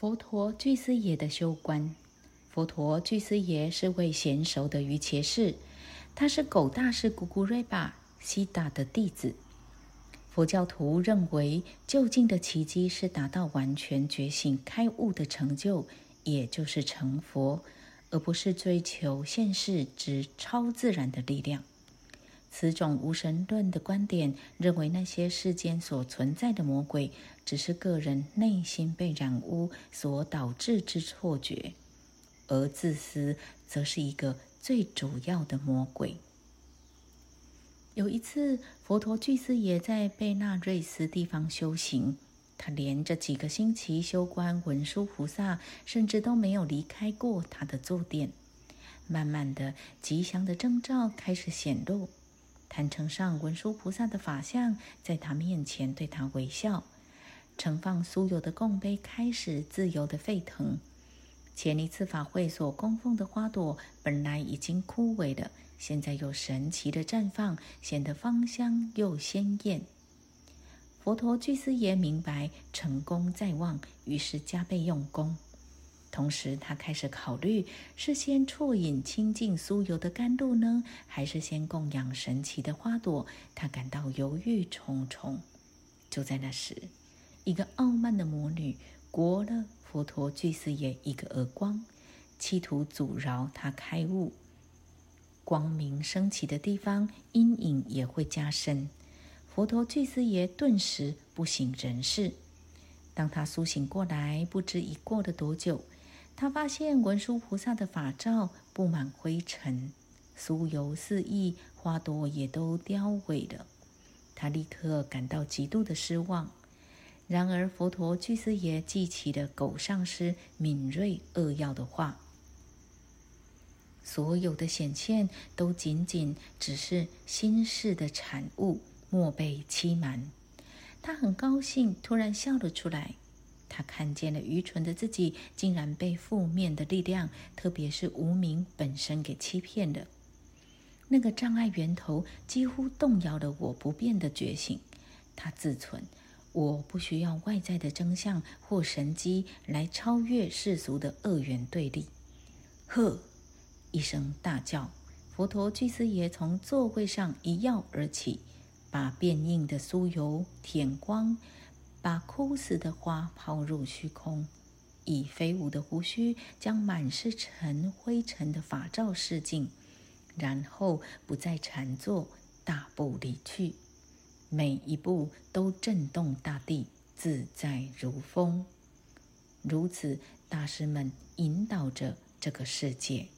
佛陀居士爷的修观。佛陀居士爷是位娴熟的瑜伽士，他是狗大师古古瑞巴西达的弟子。佛教徒认为，究竟的奇迹是达到完全觉醒、开悟的成就，也就是成佛，而不是追求现世之超自然的力量。此种无神论的观点认为，那些世间所存在的魔鬼，只是个人内心被染污所导致之错觉，而自私则是一个最主要的魔鬼。有一次，佛陀巨士也在贝纳瑞斯地方修行。他连着几个星期修观文殊菩萨，甚至都没有离开过他的坐垫。慢慢的，吉祥的征兆开始显露。坛城上文殊菩萨的法相在他面前对他微笑。盛放酥油的供杯开始自由的沸腾。前一次法会所供奉的花朵本来已经枯萎了。现在又神奇的绽放，显得芳香又鲜艳。佛陀居士爷明白成功在望，于是加倍用功。同时，他开始考虑是先啜饮清净酥油的甘露呢，还是先供养神奇的花朵？他感到犹豫重重。就在那时，一个傲慢的魔女掴了佛陀居士爷一个耳光，企图阻挠他开悟。光明升起的地方，阴影也会加深。佛陀巨师爷顿时不省人事。当他苏醒过来，不知已过了多久，他发现文殊菩萨的法罩布满灰尘，酥油四溢，花朵也都凋萎了。他立刻感到极度的失望。然而，佛陀巨师爷记起了狗上师敏锐扼要的话。所有的显现都仅仅只是心事的产物，莫被欺瞒。他很高兴，突然笑了出来。他看见了愚蠢的自己，竟然被负面的力量，特别是无名本身给欺骗了。那个障碍源头几乎动摇了我不变的觉醒。他自存，我不需要外在的真相或神机来超越世俗的二元对立。呵。一声大叫，佛陀居士爷从座位上一跃而起，把变硬的酥油舔光，把枯死的花抛入虚空，以飞舞的胡须将满是尘灰尘的法罩拭尽，然后不再禅坐，大步离去，每一步都震动大地，自在如风。如此，大师们引导着这个世界。